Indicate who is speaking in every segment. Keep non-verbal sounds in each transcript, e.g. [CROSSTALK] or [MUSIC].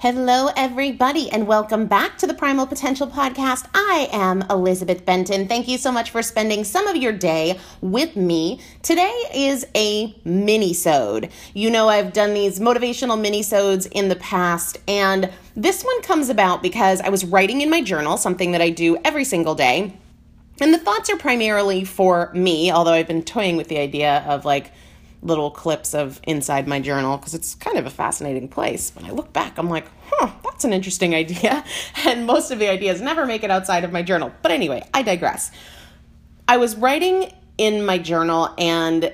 Speaker 1: Hello, everybody, and welcome back to the Primal Potential Podcast. I am Elizabeth Benton. Thank you so much for spending some of your day with me. Today is a mini-sode. You know, I've done these motivational mini-sodes in the past, and this one comes about because I was writing in my journal, something that I do every single day. And the thoughts are primarily for me, although I've been toying with the idea of like little clips of inside my journal because it's kind of a fascinating place. When I look back, I'm like, huh, that's an interesting [LAUGHS] idea. And most of the ideas never make it outside of my journal. But anyway, I digress. I was writing in my journal, and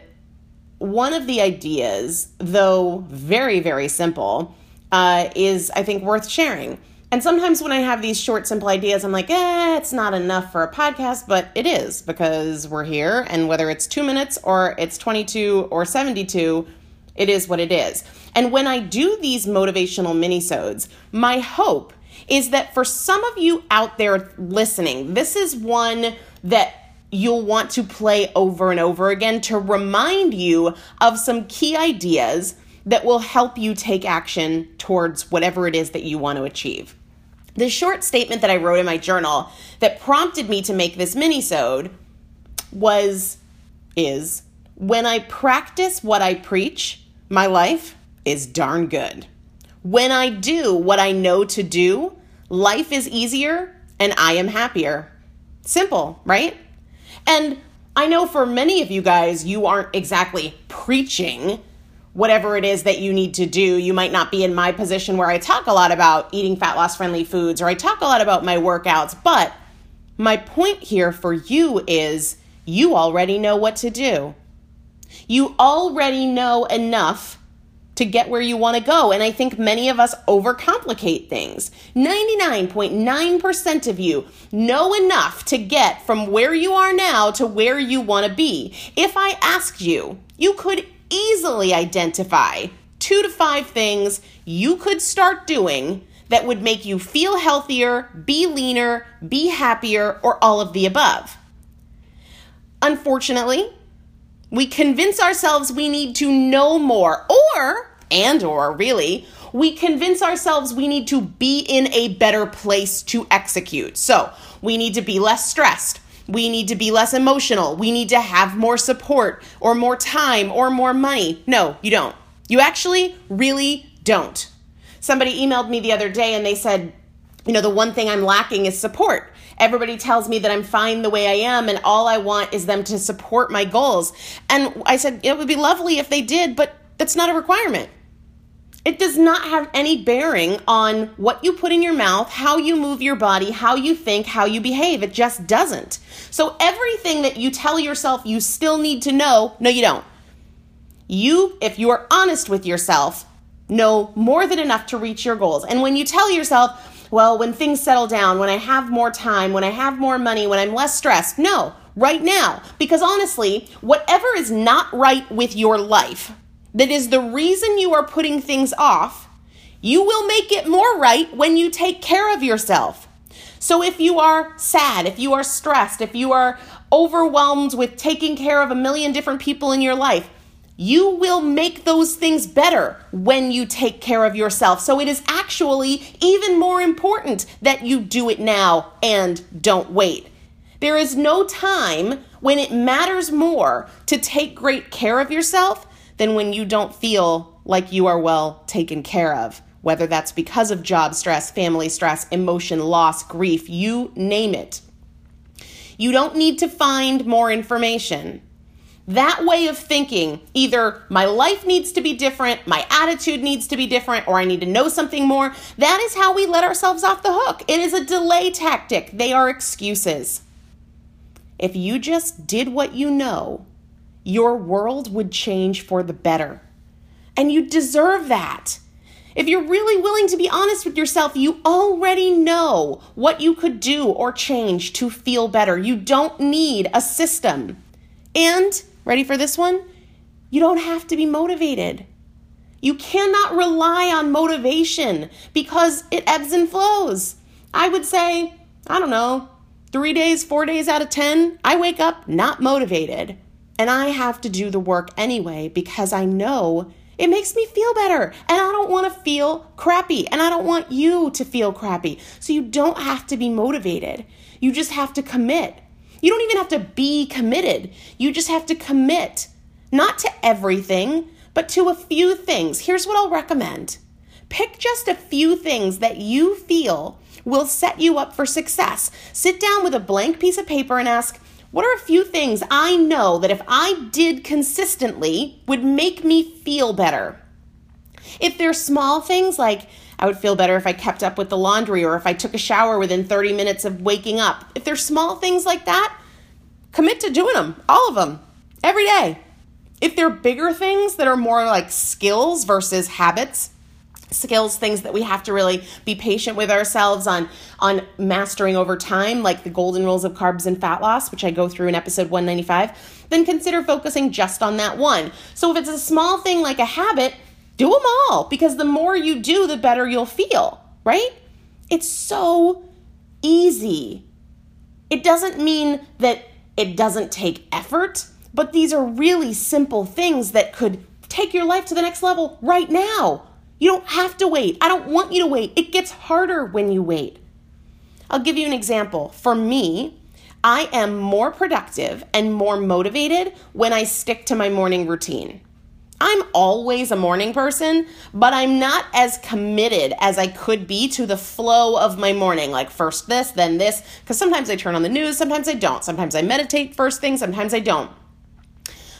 Speaker 1: one of the ideas, though very, very simple, uh, is I think worth sharing. And sometimes when I have these short, simple ideas, I'm like, eh, it's not enough for a podcast, but it is because we're here. And whether it's two minutes or it's 22 or 72, it is what it is. And when I do these motivational minisodes, my hope is that for some of you out there listening, this is one that you'll want to play over and over again to remind you of some key ideas that will help you take action towards whatever it is that you want to achieve. The short statement that I wrote in my journal that prompted me to make this mini-sode was is when I practice what I preach, my life is darn good. When I do what I know to do, life is easier and I am happier. Simple, right? And I know for many of you guys, you aren't exactly preaching whatever it is that you need to do. You might not be in my position where I talk a lot about eating fat loss friendly foods or I talk a lot about my workouts, but my point here for you is you already know what to do. You already know enough to get where you want to go. And I think many of us overcomplicate things. 99.9% of you know enough to get from where you are now to where you want to be. If I asked you, you could easily identify two to five things you could start doing that would make you feel healthier, be leaner, be happier, or all of the above. Unfortunately, we convince ourselves we need to know more or and or really we convince ourselves we need to be in a better place to execute. So, we need to be less stressed. We need to be less emotional. We need to have more support or more time or more money. No, you don't. You actually really don't. Somebody emailed me the other day and they said, you know, the one thing I'm lacking is support. Everybody tells me that I'm fine the way I am and all I want is them to support my goals. And I said, it would be lovely if they did, but that's not a requirement. It does not have any bearing on what you put in your mouth, how you move your body, how you think, how you behave. It just doesn't. So, everything that you tell yourself you still need to know, no, you don't. You, if you are honest with yourself, know more than enough to reach your goals. And when you tell yourself, well, when things settle down, when I have more time, when I have more money, when I'm less stressed, no, right now. Because honestly, whatever is not right with your life, that is the reason you are putting things off, you will make it more right when you take care of yourself. So if you are sad, if you are stressed, if you are overwhelmed with taking care of a million different people in your life, you will make those things better when you take care of yourself. So it is actually even more important that you do it now and don't wait. There is no time when it matters more to take great care of yourself than when you don't feel like you are well taken care of, whether that's because of job stress, family stress, emotion, loss, grief, you name it. You don't need to find more information. That way of thinking, either my life needs to be different, my attitude needs to be different, or I need to know something more, that is how we let ourselves off the hook. It is a delay tactic. They are excuses. If you just did what you know, your world would change for the better. And you deserve that. If you're really willing to be honest with yourself, you already know what you could do or change to feel better. You don't need a system. And, ready for this one? You don't have to be motivated. You cannot rely on motivation because it ebbs and flows. I would say, I don't know, three days, four days out of 10, I wake up not motivated. And I have to do the work anyway because I know It makes me feel better. And I don't want to feel crappy. And I don't want you to feel crappy. So you don't have to be motivated. You just have to commit. You don't even have to be committed. You just have to commit, not to everything, but to a few things. Here's what I'll recommend pick just a few things that you feel will set you up for success. Sit down with a blank piece of paper and ask, what are a few things I know that if I did consistently would make me feel better? If they're small things like I would feel better if I kept up with the laundry or if I took a shower within 30 minutes of waking up. If they're small things like that, commit to doing them, all of them, every day. If they're bigger things that are more like skills versus habits, skills things that we have to really be patient with ourselves on on mastering over time like the golden rules of carbs and fat loss which i go through in episode 195 then consider focusing just on that one so if it's a small thing like a habit do them all because the more you do, the better you'll feel, right? It's so easy. It doesn't mean that it doesn't take effort, but these are really simple things that could take your life to the next level right now. You don't have to wait. I don't want you to wait. It gets harder when you wait. I'll give you an example. For me, I am more productive and more motivated when I stick to my morning routine. I'm always a morning person, but I'm not as committed as I could be to the flow of my morning. Like first this, then this, because sometimes I turn on the news, sometimes I don't. Sometimes I meditate first thing, sometimes I don't.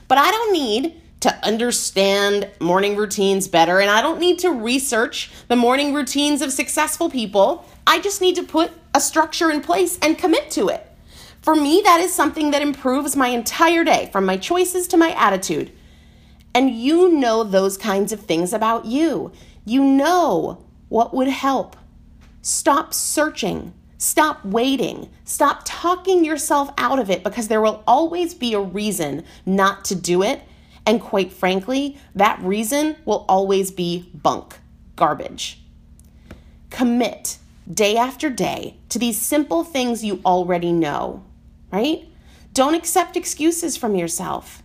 Speaker 1: But I don't need to understand morning routines better, and I don't need to research the morning routines of successful people. I just need to put a structure in place and commit to it. For me, that is something that improves my entire day, from my choices to my attitude. And you know those kinds of things about you. You know what would help. Stop searching. Stop waiting. Stop talking yourself out of it because there will always be a reason not to do it. And quite frankly, that reason will always be bunk, garbage. Commit day after day to these simple things you already know, right? Don't accept excuses from yourself.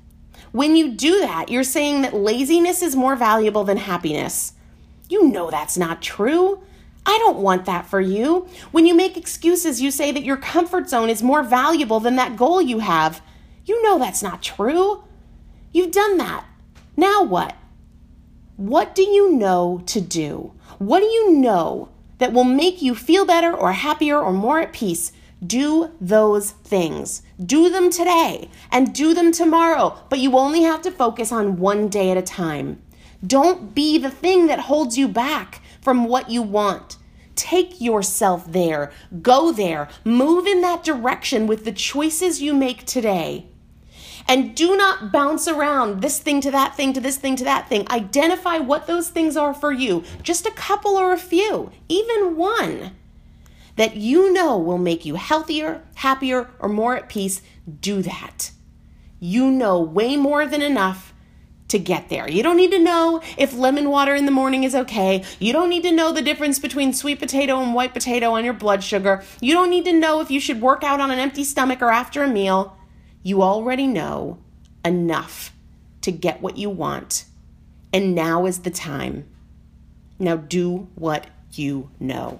Speaker 1: When you do that, you're saying that laziness is more valuable than happiness. You know that's not true. I don't want that for you. When you make excuses, you say that your comfort zone is more valuable than that goal you have. You know that's not true. You've done that. Now what? What do you know to do? What do you know that will make you feel better or happier or more at peace? Do those things. Do them today and do them tomorrow, but you only have to focus on one day at a time. Don't be the thing that holds you back from what you want. Take yourself there, go there, move in that direction with the choices you make today. And do not bounce around this thing to that thing to this thing to that thing. Identify what those things are for you, just a couple or a few, even one that you know will make you healthier, happier, or more at peace, do that. You know way more than enough to get there. You don't need to know if lemon water in the morning is okay. You don't need to know the difference between sweet potato and white potato on your blood sugar. You don't need to know if you should work out on an empty stomach or after a meal. You already know enough to get what you want. And now is the time. Now do what you know.